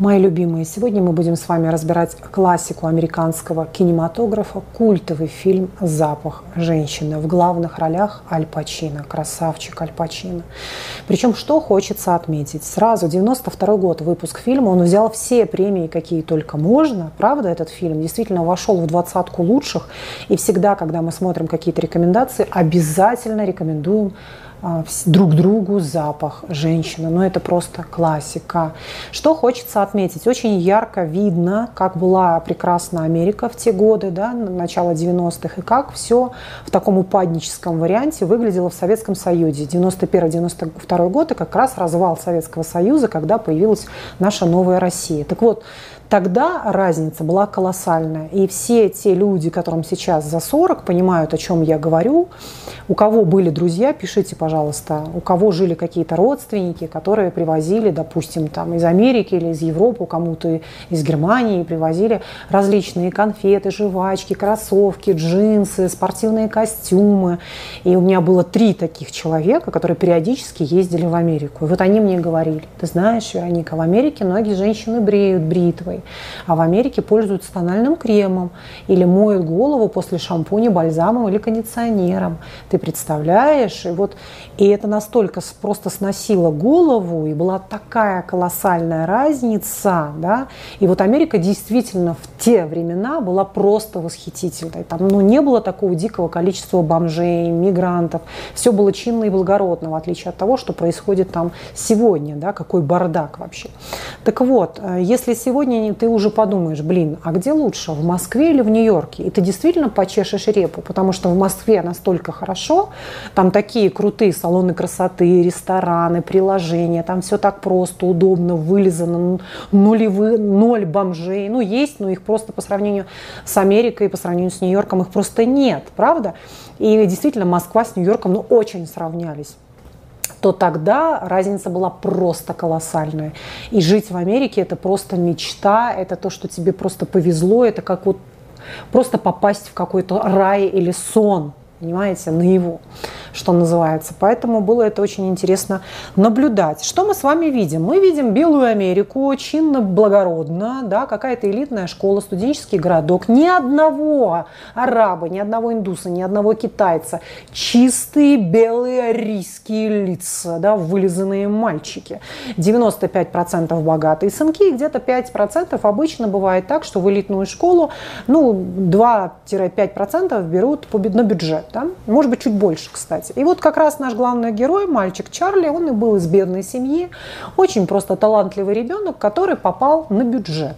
Мои любимые, сегодня мы будем с вами разбирать классику американского кинематографа, культовый фильм «Запах женщины». В главных ролях Аль Пачино, красавчик Аль Пачино. Причем, что хочется отметить, сразу 92 год выпуск фильма, он взял все премии, какие только можно. Правда, этот фильм действительно вошел в двадцатку лучших. И всегда, когда мы смотрим какие-то рекомендации, обязательно рекомендуем друг другу запах женщины. Но это просто классика. Что хочется отметить? Очень ярко видно, как была прекрасна Америка в те годы, да, начало 90-х, и как все в таком упадническом варианте выглядело в Советском Союзе. 91-92 год и как раз развал Советского Союза, когда появилась наша новая Россия. Так вот, Тогда разница была колоссальная. И все те люди, которым сейчас за 40, понимают, о чем я говорю. У кого были друзья, пишите, пожалуйста. У кого жили какие-то родственники, которые привозили, допустим, там, из Америки или из Европы, кому-то из Германии привозили различные конфеты, жвачки, кроссовки, джинсы, спортивные костюмы. И у меня было три таких человека, которые периодически ездили в Америку. И вот они мне говорили, ты знаешь, Вероника, в Америке многие женщины бреют бритвой а в Америке пользуются тональным кремом или моют голову после шампуня, бальзамом или кондиционером. Ты представляешь? И, вот, и это настолько просто сносило голову, и была такая колоссальная разница. Да? И вот Америка действительно в те времена была просто восхитительной. Там ну, не было такого дикого количества бомжей, мигрантов. Все было чинно и благородно, в отличие от того, что происходит там сегодня. Да? Какой бардак вообще. Так вот, э, если сегодня ты уже подумаешь, блин, а где лучше, в Москве или в Нью-Йорке? И ты действительно почешешь репу, потому что в Москве настолько хорошо, там такие крутые салоны красоты, рестораны, приложения, там все так просто, удобно, вылизано, нулевые, ноль бомжей. Ну, есть, но их просто по сравнению с Америкой, по сравнению с Нью-Йорком, их просто нет, правда? И действительно, Москва с Нью-Йорком, ну, очень сравнялись то тогда разница была просто колоссальная. И жить в Америке это просто мечта, это то, что тебе просто повезло, это как вот просто попасть в какой-то рай или сон, понимаете, наяву что называется. Поэтому было это очень интересно наблюдать. Что мы с вами видим? Мы видим Белую Америку, чинно, благородно, да, какая-то элитная школа, студенческий городок. Ни одного араба, ни одного индуса, ни одного китайца. Чистые белые арийские лица, да, вылизанные мальчики. 95% богатые сынки, где-то 5% обычно бывает так, что в элитную школу ну, 2-5% берут на бюджет. Да? Может быть, чуть больше, кстати. И вот как раз наш главный герой, мальчик Чарли, он и был из бедной семьи, очень просто талантливый ребенок, который попал на бюджет.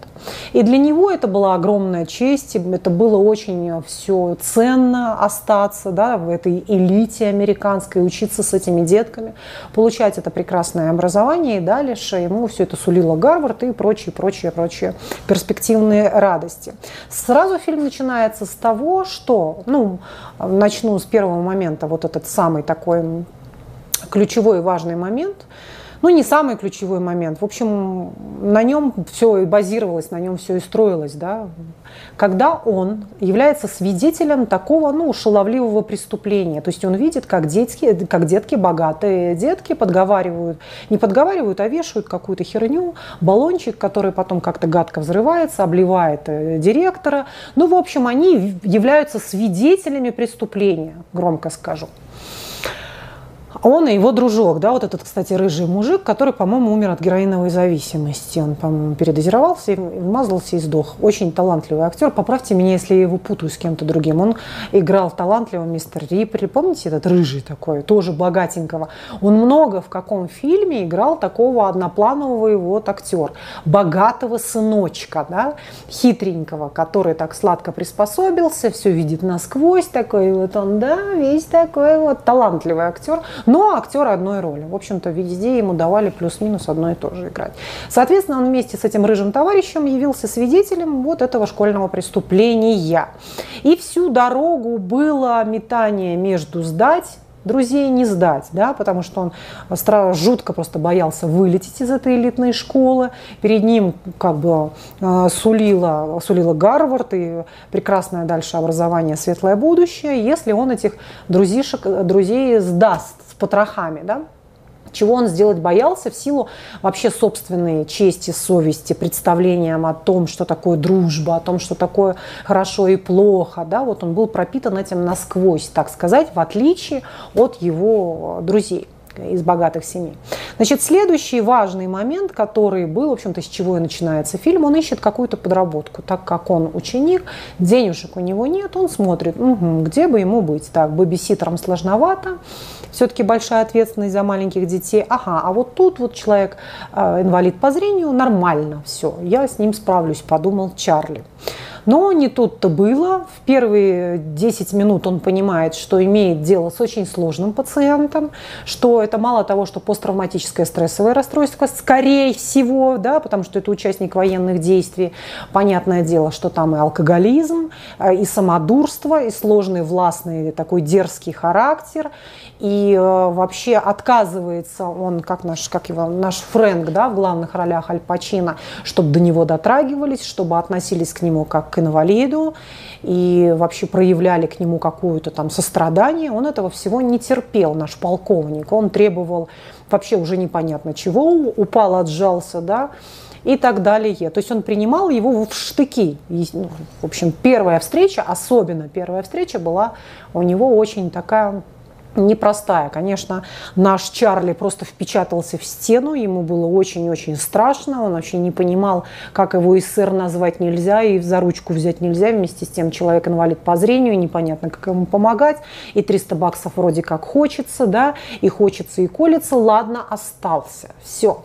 И для него это была огромная честь, это было очень все ценно остаться да, в этой элите американской, учиться с этими детками, получать это прекрасное образование, и дальше ему все это сулило Гарвард и прочие, прочие, прочие перспективные радости. Сразу фильм начинается с того, что, ну, начну с первого момента, вот этот самый такой ключевой важный момент, ну, не самый ключевой момент. В общем, на нем все и базировалось, на нем все и строилось, да. Когда он является свидетелем такого, ну, шаловливого преступления. То есть он видит, как детки, как детки, богатые детки подговаривают, не подговаривают, а вешают какую-то херню, баллончик, который потом как-то гадко взрывается, обливает э, директора. Ну, в общем, они являются свидетелями преступления, громко скажу. Он и его дружок, да, вот этот, кстати, рыжий мужик, который, по-моему, умер от героиновой зависимости. Он, по-моему, передозировался, вмазался и сдох. Очень талантливый актер. Поправьте меня, если я его путаю с кем-то другим. Он играл талантливого мистер Рипли. Помните этот рыжий такой, тоже богатенького? Он много в каком фильме играл такого однопланового вот актер. Богатого сыночка, да, хитренького, который так сладко приспособился, все видит насквозь, такой вот он, да, весь такой вот талантливый актер но актер одной роли. В общем-то, везде ему давали плюс-минус одно и то же играть. Соответственно, он вместе с этим рыжим товарищем явился свидетелем вот этого школьного преступления. И всю дорогу было метание между сдать друзей не сдать, да, потому что он жутко просто боялся вылететь из этой элитной школы. Перед ним как бы э, сулила, сулила Гарвард и прекрасное дальше образование, светлое будущее, если он этих друзишек, друзей сдаст потрохами, да. чего он сделать боялся в силу вообще собственной чести, совести, представлением о том, что такое дружба, о том, что такое хорошо и плохо. Да? Вот он был пропитан этим насквозь, так сказать, в отличие от его друзей из богатых семей. Значит, следующий важный момент, который был, в общем-то, с чего и начинается фильм, он ищет какую-то подработку. Так как он ученик, денежек у него нет, он смотрит, угу, где бы ему быть. Так, бэбиситером сложновато, все-таки большая ответственность за маленьких детей. Ага, а вот тут вот человек э, инвалид по зрению, нормально все, я с ним справлюсь, подумал Чарли. Но не тут-то было. В первые 10 минут он понимает, что имеет дело с очень сложным пациентом, что это мало того, что посттравматическое стрессовое расстройство, скорее всего, да, потому что это участник военных действий. Понятное дело, что там и алкоголизм, э, и самодурство, и сложный властный такой дерзкий характер, и э, вообще отказывается он, как наш, как его, наш Фрэнк, да, в главных ролях Аль Пачино, чтобы до него дотрагивались, чтобы относились к нему как к инвалиду и вообще проявляли к нему какое-то там сострадание. Он этого всего не терпел, наш полковник. Он требовал вообще уже непонятно чего, упал, отжался, да, и так далее. То есть он принимал его в штыки. И, ну, в общем, первая встреча, особенно первая встреча была у него очень такая непростая. Конечно, наш Чарли просто впечатался в стену, ему было очень-очень страшно, он вообще не понимал, как его СССР назвать нельзя, и за ручку взять нельзя, вместе с тем человек инвалид по зрению, непонятно, как ему помогать, и 300 баксов вроде как хочется, да, и хочется, и колется, ладно, остался, все.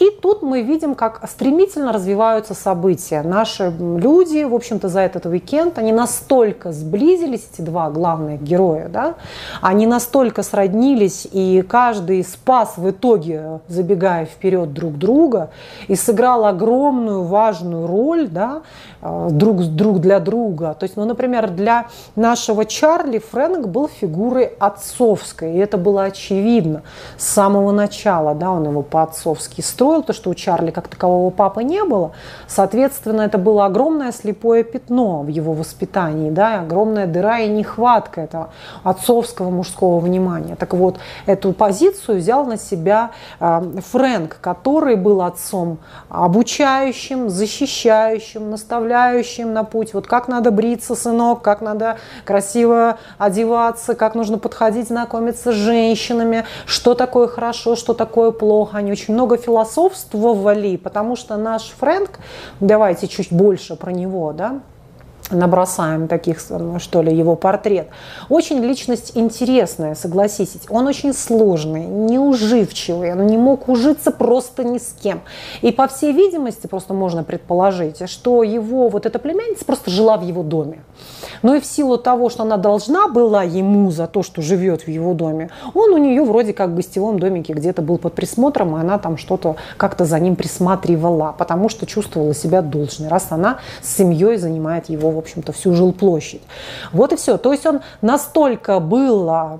И тут мы видим, как стремительно развиваются события. Наши люди, в общем-то, за этот уикенд, они настолько сблизились, эти два главных героя, да, они настолько сроднились, и каждый спас в итоге, забегая вперед друг друга, и сыграл огромную важную роль, да, друг, друг для друга. То есть, ну, например, для нашего Чарли Фрэнк был фигурой отцовской, и это было очевидно с самого начала, да, он его по-отцовски строил, то, что у Чарли как такового папы не было. Соответственно, это было огромное слепое пятно в его воспитании, да, огромная дыра и нехватка этого отцовского мужского внимания. Так вот, эту позицию взял на себя э, Фрэнк, который был отцом обучающим, защищающим, наставляющим на путь. Вот как надо бриться, сынок, как надо красиво одеваться, как нужно подходить, знакомиться с женщинами, что такое хорошо, что такое плохо. Они очень много философствовали, потому что наш Фрэнк, давайте чуть больше про него, да, набросаем таких, что ли, его портрет. Очень личность интересная, согласитесь. Он очень сложный, неуживчивый, он не мог ужиться просто ни с кем. И по всей видимости, просто можно предположить, что его вот эта племянница просто жила в его доме. Но и в силу того, что она должна была ему за то, что живет в его доме, он у нее вроде как в гостевом домике где-то был под присмотром, и она там что-то как-то за ним присматривала, потому что чувствовала себя должной, раз она с семьей занимает его общем-то, всю жилплощадь. Вот и все. То есть он настолько был а,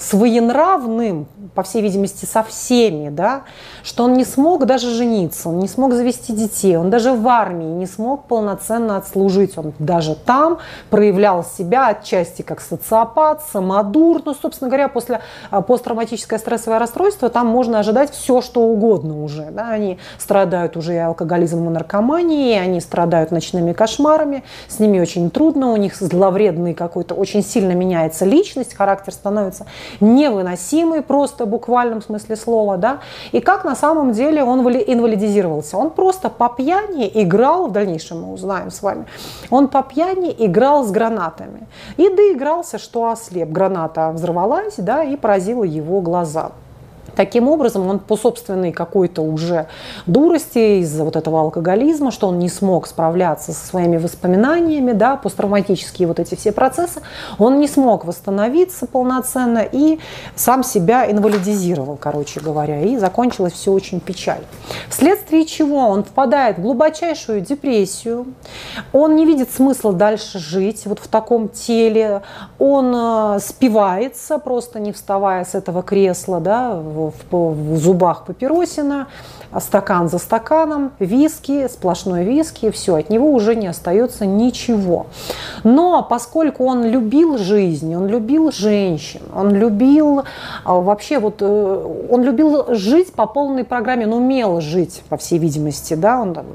своенравным, по всей видимости, со всеми, да, что он не смог даже жениться, он не смог завести детей, он даже в армии не смог полноценно отслужить. Он даже там проявлял себя отчасти как социопат, самодур. Ну, собственно говоря, после а, посттравматическое стрессовое расстройство там можно ожидать все, что угодно уже. Да? Они страдают уже и алкоголизмом, и наркоманией, они страдают ночными кошмарами, с ними очень трудно, у них зловредный какой-то, очень сильно меняется личность, характер становится невыносимый, просто в буквальном смысле слова, да, и как на самом деле он инвалидизировался. Он просто по пьяни играл, в дальнейшем мы узнаем с вами, он по пьяни играл с гранатами. И доигрался, что ослеп. Граната взорвалась, да, и поразила его глаза. Таким образом, он по собственной какой-то уже дурости из-за вот этого алкоголизма, что он не смог справляться со своими воспоминаниями, да, посттравматические вот эти все процессы, он не смог восстановиться полноценно и сам себя инвалидизировал, короче говоря, и закончилось все очень печально. Вследствие чего он впадает в глубочайшую депрессию, он не видит смысла дальше жить вот в таком теле, он э, спивается, просто не вставая с этого кресла, да, в, в зубах папиросина, стакан за стаканом, виски, сплошной виски, все, от него уже не остается ничего. Но поскольку он любил жизнь, он любил женщин, он любил а, вообще вот, э, он любил жить по полной программе, он умел жить, по всей видимости, да, он там,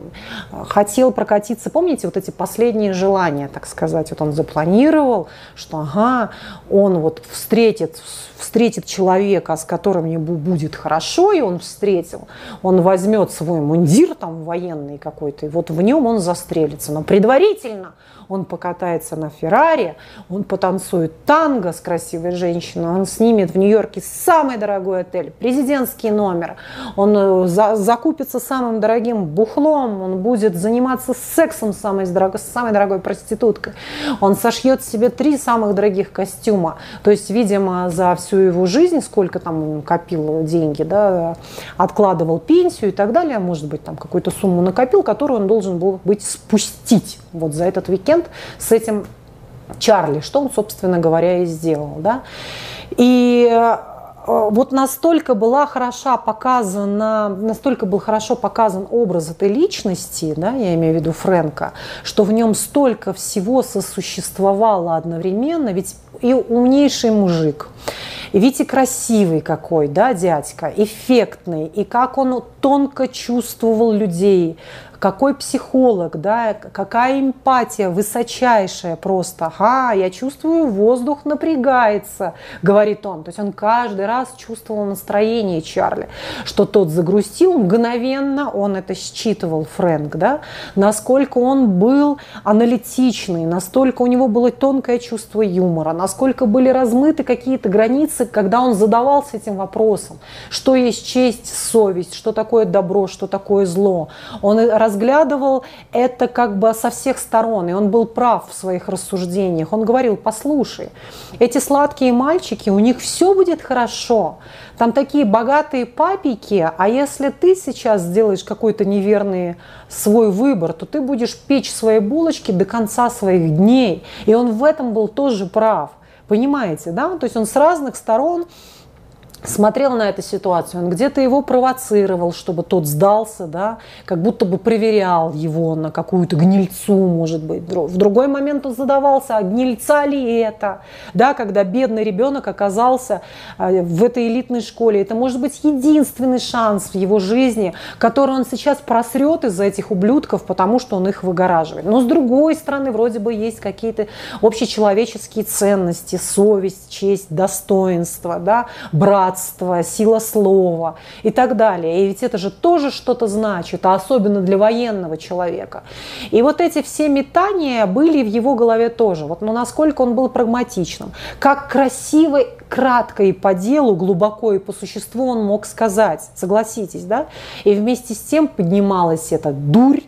хотел прокатиться, помните, вот эти последние желания, так сказать, вот он запланировал, что ага, он вот встретит, встретит человека, с которым ему будет хорошо, и он встретил, он возьмет свой мундир там военный какой-то, и вот в нем он застрелится. Но предварительно он покатается на Феррари, он потанцует танго с красивой женщиной, он снимет в Нью-Йорке самый дорогой отель, президентский номер, он э, за, закупится самым дорогим бухлом, он будет заниматься сексом с самой, дорогой, самой дорогой проституткой, он сошьет себе три самых дорогих костюма. То есть, видимо, за всю его жизнь, сколько там он копил деньги, да, откладывал пенсию и так далее, может быть, там какую-то сумму накопил, которую он должен был быть спустить вот за этот уикенд с этим Чарли, что он, собственно говоря, и сделал. Да? И э, вот настолько была хороша показана, настолько был хорошо показан образ этой личности, да, я имею в виду Фрэнка, что в нем столько всего сосуществовало одновременно, ведь и умнейший мужик, и и красивый какой, да, дядька, эффектный, и как он тонко чувствовал людей, какой психолог, да, какая эмпатия высочайшая просто. Ага, я чувствую, воздух напрягается, говорит он. То есть он каждый раз чувствовал настроение Чарли, что тот загрустил, мгновенно он это считывал, Фрэнк, да, насколько он был аналитичный, настолько у него было тонкое чувство юмора, насколько были размыты какие-то границы, когда он задавался этим вопросом, что есть честь, совесть, что такое добро, что такое зло. Он разглядывал это как бы со всех сторон, и он был прав в своих рассуждениях. Он говорил, послушай, эти сладкие мальчики, у них все будет хорошо, там такие богатые папики, а если ты сейчас сделаешь какой-то неверный свой выбор, то ты будешь печь свои булочки до конца своих дней. И он в этом был тоже прав. Понимаете, да? То есть он с разных сторон смотрел на эту ситуацию, он где-то его провоцировал, чтобы тот сдался, да, как будто бы проверял его на какую-то гнильцу, может быть. В другой момент он задавался, а гнильца ли это, да, когда бедный ребенок оказался а, в этой элитной школе. Это может быть единственный шанс в его жизни, который он сейчас просрет из-за этих ублюдков, потому что он их выгораживает. Но с другой стороны, вроде бы есть какие-то общечеловеческие ценности, совесть, честь, достоинство, да, брат братство, сила слова и так далее. И ведь это же тоже что-то значит, а особенно для военного человека. И вот эти все метания были в его голове тоже. Вот, но насколько он был прагматичным, как красиво, кратко и по делу, глубоко и по существу он мог сказать, согласитесь, да? И вместе с тем поднималась эта дурь,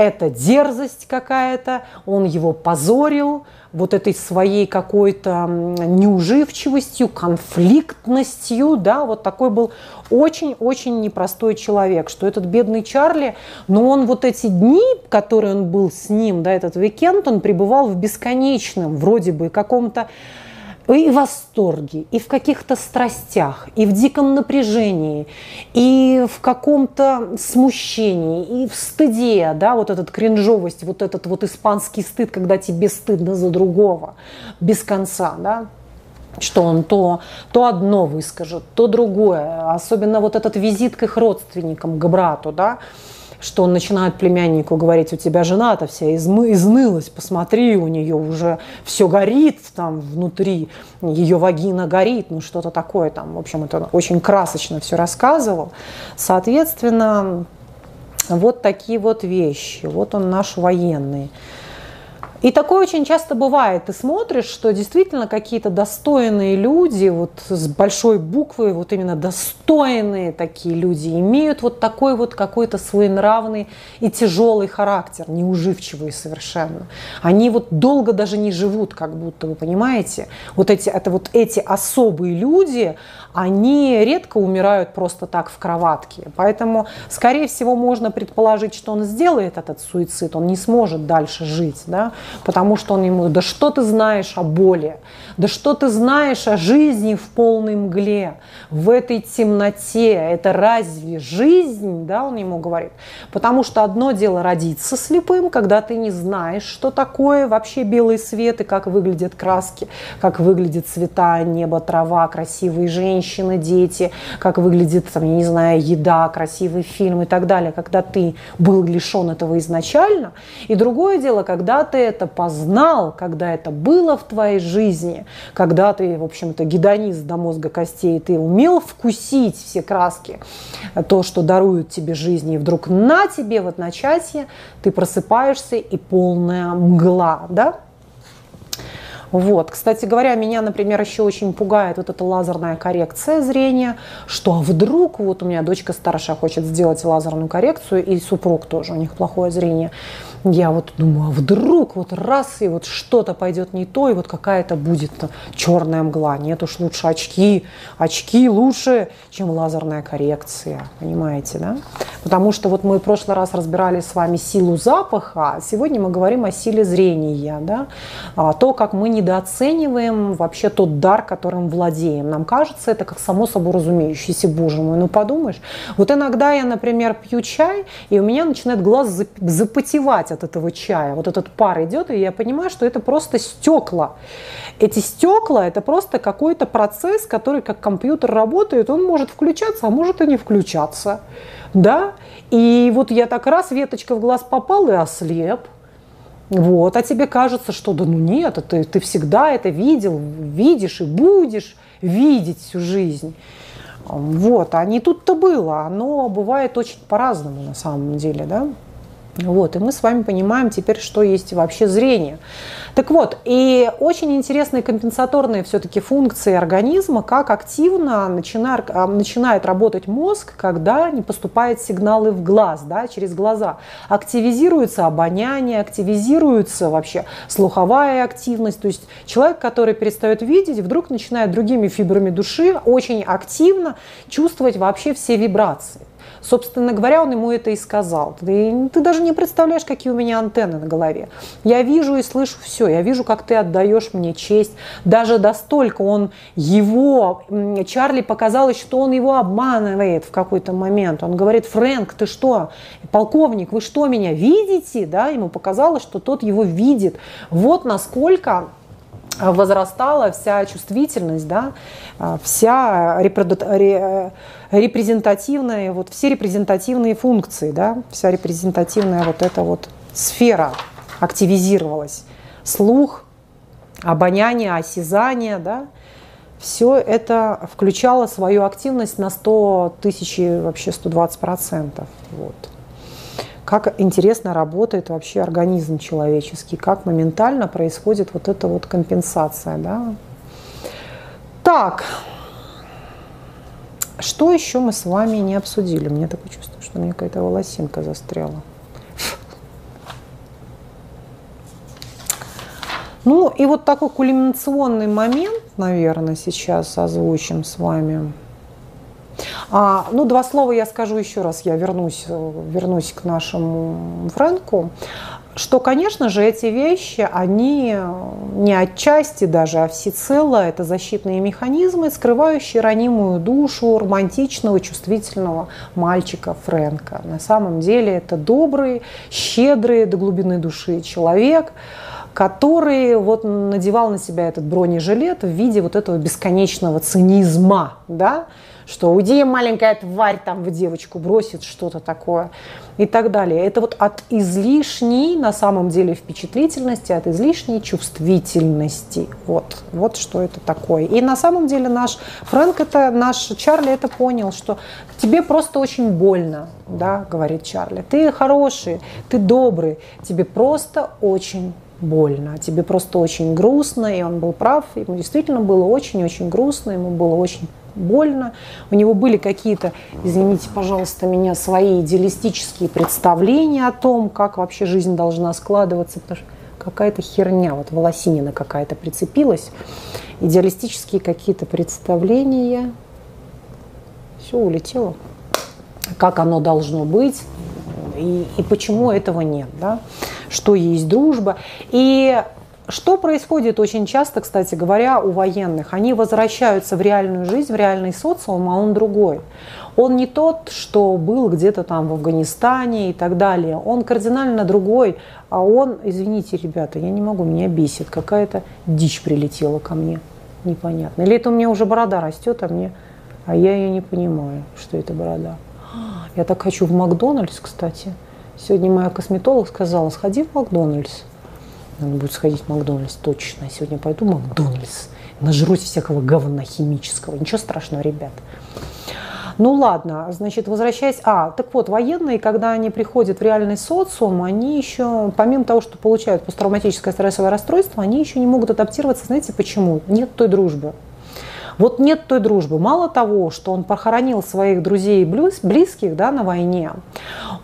эта дерзость какая-то, он его позорил, вот этой своей какой-то неуживчивостью, конфликтностью, да, вот такой был очень-очень непростой человек, что этот бедный Чарли, но он вот эти дни, которые он был с ним, да, этот уикенд, он пребывал в бесконечном, вроде бы, каком-то и в восторге, и в каких-то страстях, и в диком напряжении, и в каком-то смущении, и в стыде, да, вот этот кринжовость, вот этот вот испанский стыд, когда тебе стыдно за другого без конца, да, что он то, то одно выскажет, то другое. Особенно вот этот визит к их родственникам, к брату, да, что он начинает племяннику говорить, у тебя жена-то вся измы, изнылась, посмотри, у нее уже все горит там внутри, ее вагина горит, ну что-то такое там. В общем, это очень красочно все рассказывал. Соответственно, вот такие вот вещи. Вот он наш военный. И такое очень часто бывает. Ты смотришь, что действительно какие-то достойные люди, вот с большой буквы, вот именно достойные такие люди, имеют вот такой вот какой-то своенравный и тяжелый характер, неуживчивый совершенно. Они вот долго даже не живут, как будто, вы понимаете? Вот эти, это вот эти особые люди, они редко умирают просто так в кроватке. Поэтому, скорее всего, можно предположить, что он сделает этот суицид, он не сможет дальше жить, да? потому что он ему, да что ты знаешь о боли, да что ты знаешь о жизни в полной мгле, в этой темноте, это разве жизнь, да, он ему говорит. Потому что одно дело родиться слепым, когда ты не знаешь, что такое вообще белый свет и как выглядят краски, как выглядят цвета, небо, трава, красивые женщины, дети, как выглядит, там, я не знаю, еда, красивый фильм и так далее, когда ты был лишен этого изначально. И другое дело, когда ты это познал, когда это было в твоей жизни, когда ты, в общем-то, гедонист до мозга костей, ты умел вкусить все краски, то, что даруют тебе жизни, и вдруг на тебе в одночасье ты просыпаешься и полная мгла, да? Вот. Кстати говоря, меня, например, еще очень пугает вот эта лазерная коррекция зрения, что вдруг, вот у меня дочка старшая хочет сделать лазерную коррекцию, и супруг тоже, у них плохое зрение я вот думаю, а вдруг вот раз и вот что-то пойдет не то, и вот какая-то будет черная мгла. Нет уж лучше очки. Очки лучше, чем лазерная коррекция. Понимаете, да? Потому что вот мы в прошлый раз разбирали с вами силу запаха, а сегодня мы говорим о силе зрения, да? А то, как мы недооцениваем вообще тот дар, которым владеем. Нам кажется, это как само собой разумеющееся, боже мой, ну подумаешь. Вот иногда я, например, пью чай, и у меня начинает глаз запотевать от этого чая. Вот этот пар идет, и я понимаю, что это просто стекла. Эти стекла – это просто какой-то процесс, который как компьютер работает, он может включаться, а может и не включаться. Да? И вот я так раз, веточка в глаз попал и ослеп. Вот, а тебе кажется, что да ну нет, ты, ты всегда это видел, видишь и будешь видеть всю жизнь. Вот, а не тут-то было. Оно бывает очень по-разному на самом деле, да. Вот, и мы с вами понимаем теперь, что есть вообще зрение. Так вот, и очень интересные компенсаторные все-таки функции организма, как активно начинает, а, начинает работать мозг, когда не поступают сигналы в глаз, да, через глаза. Активизируется обоняние, активизируется вообще слуховая активность. То есть человек, который перестает видеть, вдруг начинает другими фибрами души очень активно чувствовать вообще все вибрации. Собственно говоря, он ему это и сказал. Ты, ты даже не представляешь, какие у меня антенны на голове. Я вижу и слышу все. Я вижу, как ты отдаешь мне честь. Даже достолько он его, Чарли показалось, что он его обманывает в какой-то момент. Он говорит, Фрэнк, ты что, полковник, вы что, меня видите? Да, ему показалось, что тот его видит. Вот насколько возрастала вся чувствительность, да, вся репроду... репрезентативная, вот все репрезентативные функции, да, вся репрезентативная вот эта вот сфера активизировалась. Слух, обоняние, осязание, да, все это включало свою активность на 100 тысяч, вообще 120 процентов. Вот как интересно работает вообще организм человеческий, как моментально происходит вот эта вот компенсация. Да? Так, что еще мы с вами не обсудили? Мне такое чувство, что у меня какая-то волосинка застряла. Ну и вот такой кульминационный момент, наверное, сейчас озвучим с вами – а, ну, два слова я скажу еще раз, я вернусь, вернусь к нашему Фрэнку что, конечно же, эти вещи, они не отчасти даже, а всецело это защитные механизмы, скрывающие ранимую душу романтичного, чувствительного мальчика Фрэнка. На самом деле это добрый, щедрый до глубины души человек, который вот надевал на себя этот бронежилет в виде вот этого бесконечного цинизма, да, что уйди, маленькая тварь там в девочку бросит что-то такое и так далее. Это вот от излишней, на самом деле, впечатлительности, от излишней чувствительности. Вот, вот что это такое. И на самом деле наш Фрэнк, это, наш Чарли это понял, что тебе просто очень больно, да, говорит Чарли. Ты хороший, ты добрый, тебе просто очень больно, тебе просто очень грустно, и он был прав, ему действительно было очень-очень грустно, ему было очень больно. У него были какие-то, извините, пожалуйста, меня, свои идеалистические представления о том, как вообще жизнь должна складываться, потому что какая-то херня, вот волосинина какая-то прицепилась, идеалистические какие-то представления, все улетело, как оно должно быть и, и почему этого нет, да. что есть дружба. И что происходит очень часто, кстати говоря, у военных? Они возвращаются в реальную жизнь, в реальный социум, а он другой. Он не тот, что был где-то там в Афганистане и так далее. Он кардинально другой, а он, извините, ребята, я не могу, меня бесит, какая-то дичь прилетела ко мне. Непонятно. Или это у меня уже борода растет, а мне, а я ее не понимаю, что это борода. Я так хочу в Макдональдс, кстати. Сегодня моя косметолог сказала, сходи в Макдональдс. Надо будет сходить в Макдональдс, точно. Я сегодня пойду в Макдональдс. Нажрусь всякого говна химического. Ничего страшного, ребят. Ну ладно, значит, возвращаясь... А, так вот, военные, когда они приходят в реальный социум, они еще, помимо того, что получают посттравматическое стрессовое расстройство, они еще не могут адаптироваться. Знаете почему? Нет той дружбы. Вот нет той дружбы. Мало того, что он похоронил своих друзей и близких да, на войне,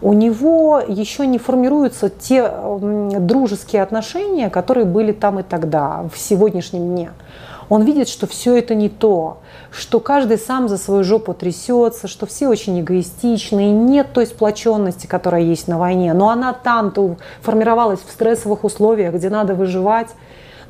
у него еще не формируются те дружеские отношения, которые были там и тогда, в сегодняшнем дне. Он видит, что все это не то, что каждый сам за свою жопу трясется, что все очень эгоистичны, и нет той сплоченности, которая есть на войне. Но она там-то формировалась в стрессовых условиях, где надо выживать.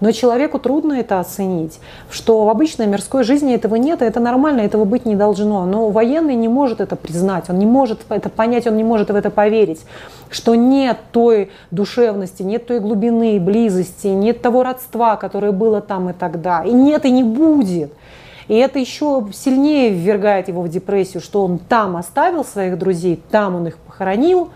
Но человеку трудно это оценить, что в обычной мирской жизни этого нет, и это нормально, этого быть не должно. Но военный не может это признать, он не может это понять, он не может в это поверить, что нет той душевности, нет той глубины, близости, нет того родства, которое было там и тогда. И нет, и не будет. И это еще сильнее ввергает его в депрессию, что он там оставил своих друзей, там он их похоронил,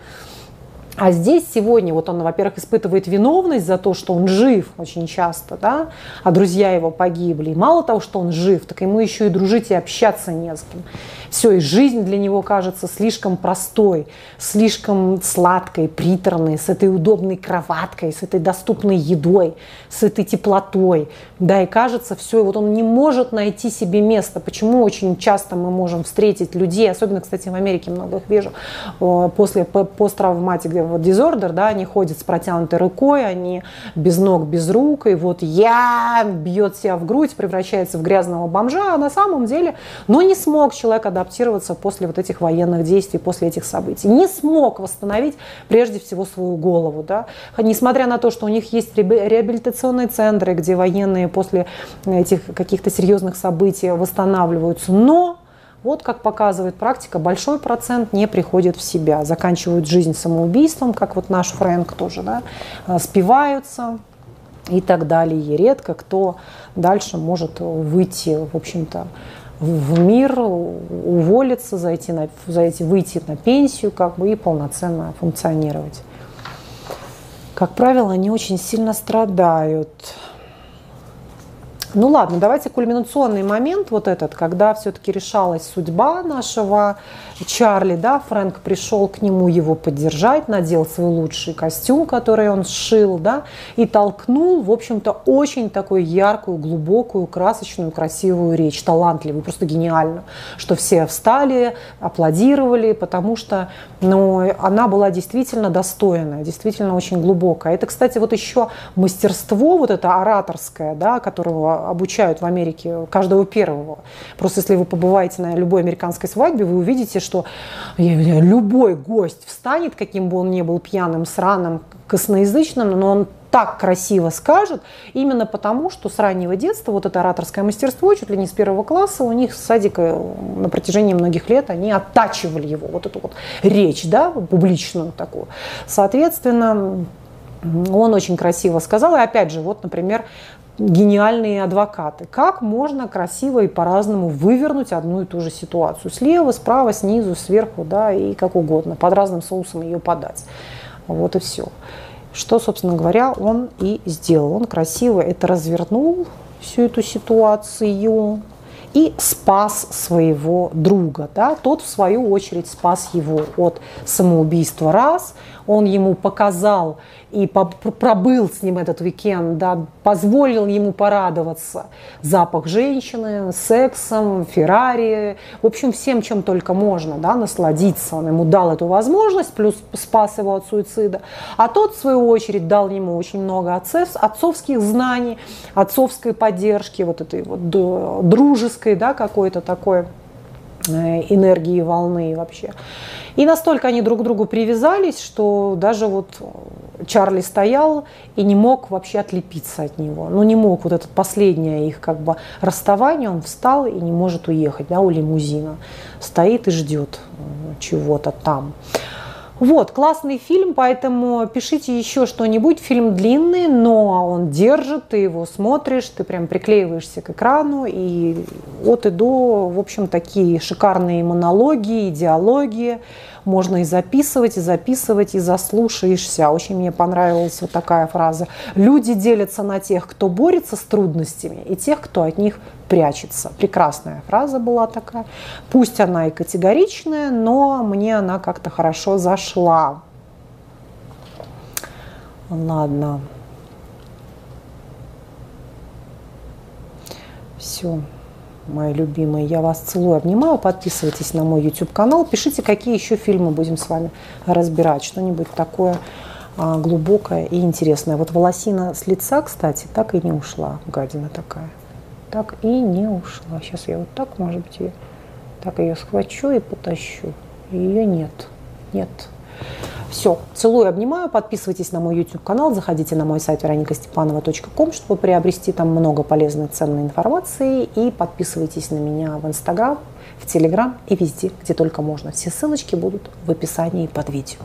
а здесь сегодня вот он, во-первых, испытывает виновность за то, что он жив очень часто, да, а друзья его погибли. И мало того, что он жив, так ему еще и дружить и общаться не с кем. Все, и жизнь для него кажется слишком простой, слишком сладкой, приторной, с этой удобной кроваткой, с этой доступной едой, с этой теплотой. Да, и кажется, все, и вот он не может найти себе место. Почему очень часто мы можем встретить людей, особенно, кстати, в Америке много их вижу, после посттравматик дизордер, да, они ходят с протянутой рукой, они без ног, без рук, и вот я бьет себя в грудь, превращается в грязного бомжа, а на самом деле, но не смог человек адаптироваться после вот этих военных действий, после этих событий. Не смог восстановить прежде всего свою голову. Да? Несмотря на то, что у них есть реабилитационные центры, где военные после этих каких-то серьезных событий восстанавливаются, но вот как показывает практика, большой процент не приходит в себя, заканчивают жизнь самоубийством, как вот наш Фрэнк тоже, да, спиваются и так далее. Редко кто дальше может выйти, в общем-то, в мир, уволиться, зайти на, зайти, выйти на пенсию как бы, и полноценно функционировать. Как правило, они очень сильно страдают. Ну ладно, давайте кульминационный момент вот этот, когда все-таки решалась судьба нашего Чарли, да, Фрэнк пришел к нему его поддержать, надел свой лучший костюм, который он сшил, да, и толкнул, в общем-то, очень такую яркую, глубокую, красочную, красивую речь, талантливую, просто гениально, что все встали, аплодировали, потому что, ну, она была действительно достойная, действительно очень глубокая. Это, кстати, вот еще мастерство вот это ораторское, да, которого обучают в Америке каждого первого. Просто если вы побываете на любой американской свадьбе, вы увидите, что любой гость встанет, каким бы он ни был пьяным, сраным, косноязычным, но он так красиво скажет, именно потому, что с раннего детства вот это ораторское мастерство, чуть ли не с первого класса, у них с садика на протяжении многих лет они оттачивали его, вот эту вот речь, да, публичную такую. Соответственно, он очень красиво сказал, и опять же, вот, например, гениальные адвокаты. Как можно красиво и по-разному вывернуть одну и ту же ситуацию. Слева, справа, снизу, сверху, да, и как угодно. Под разным соусом ее подать. Вот и все. Что, собственно говоря, он и сделал. Он красиво это развернул, всю эту ситуацию, и спас своего друга. Да? Тот, в свою очередь, спас его от самоубийства раз. Он ему показал и пробыл с ним этот уикенд, да, позволил ему порадоваться. Запах женщины, сексом, Феррари, в общем, всем, чем только можно, да, насладиться. Он ему дал эту возможность, плюс спас его от суицида. А тот, в свою очередь, дал ему очень много отцов, отцовских знаний, отцовской поддержки, вот этой вот дружеской, да, какой-то такой энергии волны вообще. И настолько они друг к другу привязались, что даже вот Чарли стоял и не мог вообще отлепиться от него. Ну, не мог, вот это последнее их как бы расставание, он встал и не может уехать, да, у лимузина. Стоит и ждет э, чего-то там. Вот, классный фильм, поэтому пишите еще что-нибудь. Фильм длинный, но он держит, ты его смотришь, ты прям приклеиваешься к экрану, и от и до, в общем, такие шикарные монологи, диалоги. Можно и записывать, и записывать, и заслушаешься. Очень мне понравилась вот такая фраза. Люди делятся на тех, кто борется с трудностями, и тех, кто от них прячется. Прекрасная фраза была такая. Пусть она и категоричная, но мне она как-то хорошо зашла. Ладно. Все, мои любимые, я вас целую, обнимаю. Подписывайтесь на мой YouTube канал. Пишите, какие еще фильмы будем с вами разбирать. Что-нибудь такое а, глубокое и интересное. Вот волосина с лица, кстати, так и не ушла. Гадина такая так и не ушла. Сейчас я вот так, может быть, ее, так ее схвачу и потащу. Ее нет. Нет. Все, целую, обнимаю. Подписывайтесь на мой YouTube канал, заходите на мой сайт вероникастепанова.ком, чтобы приобрести там много полезной, ценной информации. И подписывайтесь на меня в Инстаграм, в Телеграм и везде, где только можно. Все ссылочки будут в описании под видео.